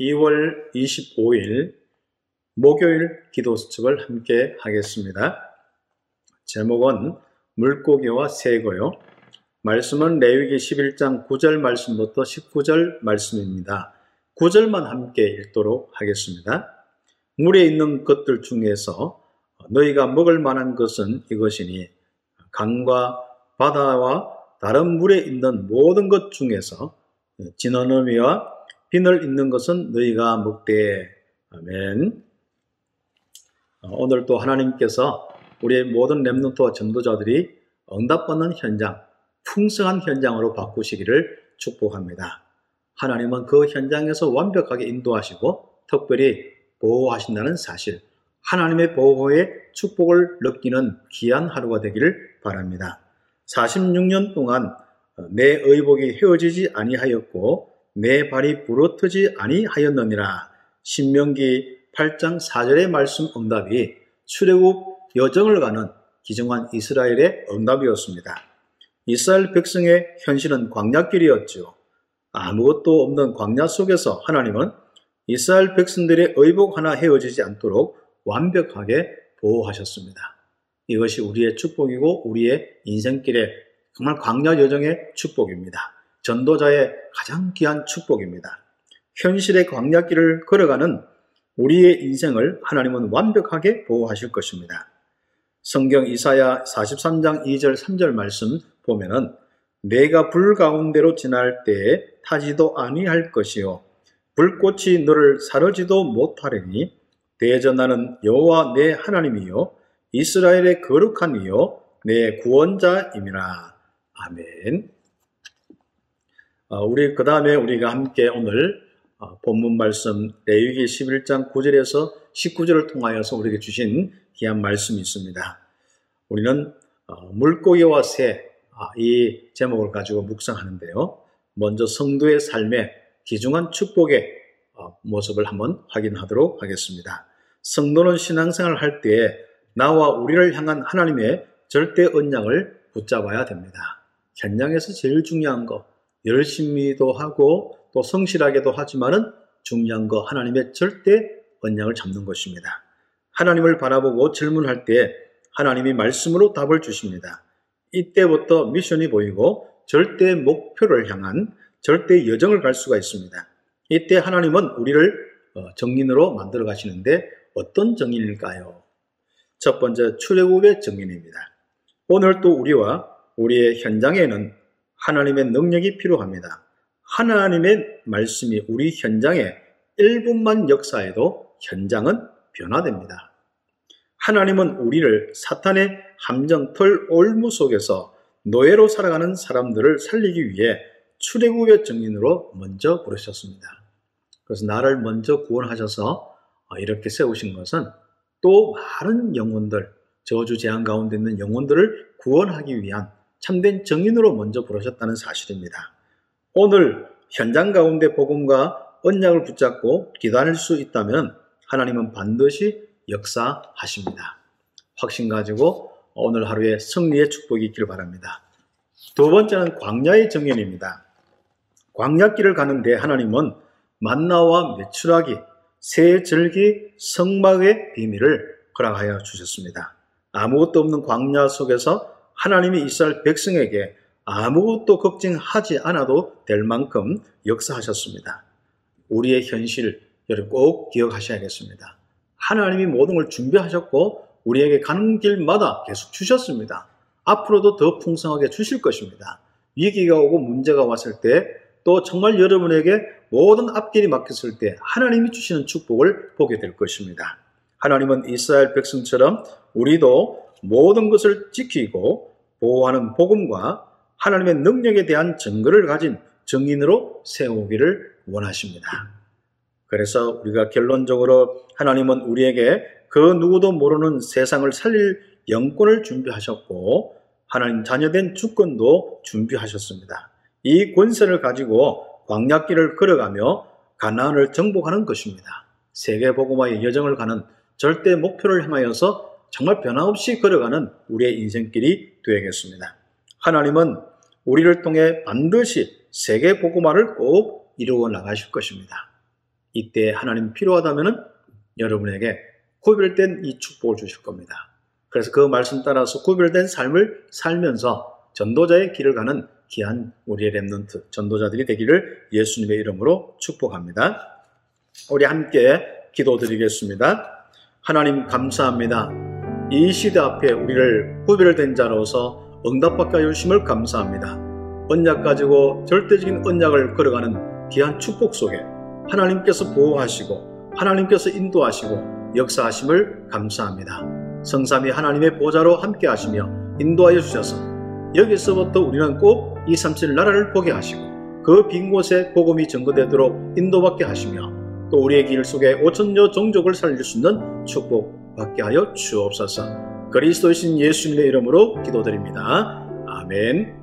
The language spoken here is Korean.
2월 25일 목요일 기도 수첩을 함께 하겠습니다. 제목은 물고기와 새고요. 말씀은 레위기 11장 9절 말씀부터 19절 말씀입니다. 9절만 함께 읽도록 하겠습니다. 물에 있는 것들 중에서 너희가 먹을 만한 것은 이것이니 강과 바다와 다른 물에 있는 모든 것 중에서 진어너미와 비늘 있는 것은 너희가 먹되 아멘. 어, 오늘 또 하나님께서 우리의 모든 렘넌트와 전도자들이 응답받는 현장, 풍성한 현장으로 바꾸시기를 축복합니다. 하나님은 그 현장에서 완벽하게 인도하시고 특별히 보호하신다는 사실, 하나님의 보호의 축복을 느끼는 귀한 하루가 되기를 바랍니다. 46년 동안 내 의복이 헤어지지 아니하였고 내 발이 부러뜨지 아니하였느니라. 신명기 8장 4절의 말씀 응답이 출애굽 여정을 가는 기정한 이스라엘의 응답이었습니다. 이스라엘 백성의 현실은 광야길이었죠. 아무것도 없는 광야 속에서 하나님은 이스라엘 백성들의 의복 하나 헤어지지 않도록 완벽하게 보호하셨습니다. 이것이 우리의 축복이고 우리의 인생길의 정말 광야 여정의 축복입니다. 전도자의 가장 귀한 축복입니다. 현실의 광야길을 걸어가는 우리의 인생을 하나님은 완벽하게 보호하실 것입니다. 성경 이사야 43장 2절 3절 말씀 보면은 내가 불 가운데로 지날 때에 타지도 아니할 것이요 불꽃이 너를 사르지도 못하리니 대전하는 여호와 내 하나님이요 이스라엘의 거룩한 이요 내 구원자임이라 아멘. 어, 우리 그 다음에 우리가 함께 오늘 어, 본문 말씀 레위기 11장 9절에서 19절을 통하여서 우리에게 주신 귀한 말씀이 있습니다. 우리는 어, 물고기와 새, 아, 이 제목을 가지고 묵상하는데요. 먼저 성도의 삶의 귀중한 축복의 모습을 한번 확인하도록 하겠습니다. 성도는 신앙생활을 할때 나와 우리를 향한 하나님의 절대 언약을 붙잡아야 됩니다. 현장에서 제일 중요한 거, 열심히도 하고 또 성실하게도 하지만은 중요한 거 하나님의 절대 언약을 잡는 것입니다. 하나님을 바라보고 질문할 때 하나님이 말씀으로 답을 주십니다. 이때부터 미션이 보이고 절대 목표를 향한 절대 여정을 갈 수가 있습니다. 이때 하나님은 우리를 어, 정인으로 만들어 가시는데 어떤 정인일까요? 첫 번째 출애굽의 정인입니다. 오늘 또 우리와 우리의 현장에는 하나님의 능력이 필요합니다. 하나님의 말씀이 우리 현장에 1분만 역사해도 현장은 변화됩니다. 하나님은 우리를 사탄의 함정털 올무 속에서 노예로 살아가는 사람들을 살리기 위해 출애굽의 증인으로 먼저 부르셨습니다. 그래서 나를 먼저 구원하셔서 이렇게 세우신 것은 또 많은 영혼들, 저주 재앙 가운데 있는 영혼들을 구원하기 위한 참된 정인으로 먼저 부르셨다는 사실입니다. 오늘 현장 가운데 복음과 언약을 붙잡고 기다릴 수 있다면 하나님은 반드시 역사하십니다. 확신 가지고 오늘 하루에 승리의 축복이 있기를 바랍니다. 두 번째는 광야의 정연입니다. 광야길을 가는데 하나님은 만나와 메추라기, 새 절기, 성막의 비밀을 허락하여 주셨습니다. 아무것도 없는 광야 속에서 하나님이 이스라엘 백성에게 아무것도 걱정하지 않아도 될 만큼 역사하셨습니다. 우리의 현실 여러분 꼭 기억하셔야겠습니다. 하나님이 모든 걸 준비하셨고 우리에게 가는 길마다 계속 주셨습니다. 앞으로도 더 풍성하게 주실 것입니다. 위기가 오고 문제가 왔을 때 또 정말 여러분에게 모든 앞길이 막혔을 때 하나님이 주시는 축복을 보게 될 것입니다. 하나님은 이스라엘 백성처럼 우리도 모든 것을 지키고 보호하는 복음과 하나님의 능력에 대한 증거를 가진 증인으로 세우기를 원하십니다. 그래서 우리가 결론적으로 하나님은 우리에게 그 누구도 모르는 세상을 살릴 영권을 준비하셨고 하나님 자녀된 주권도 준비하셨습니다. 이 권세를 가지고 광약길을 걸어가며 가나안을 정복하는 것입니다. 세계 복음화의 여정을 가는 절대 목표를 향하여서 정말 변함없이 걸어가는 우리의 인생길이 되겠습니다. 하나님은 우리를 통해 반드시 세계 복음화를 꼭 이루어 나가실 것입니다. 이때 하나님 필요하다면 여러분에게 구별된 이 축복을 주실 겁니다. 그래서 그 말씀 따라서 구별된 삶을 살면서 전도자의 길을 가는 귀한 우리의 랩런트 전도자들이 되기를 예수님의 이름으로 축복합니다. 우리 함께 기도드리겠습니다. 하나님 감사합니다. 이 시대 앞에 우리를 구별된 자로서 응답받게 하심을 감사합니다. 언약 가지고 절대적인 언약을 걸어가는 귀한 축복 속에 하나님께서 보호하시고 하나님께서 인도하시고 역사하심을 감사합니다. 성삼이 하나님의 보좌로 함께 하시며 인도하여 주셔서 여기서부터 우리는 꼭 237 나라를 보게 하시고 그 빈 곳에 복음이 증거되도록 인도받게 하시며 또 우리의 길 속에 오천여 종족을 살릴 수 있는 축복 받게 하여 주옵소서. 그리스도이신 예수님의 이름으로 기도드립니다. 아멘.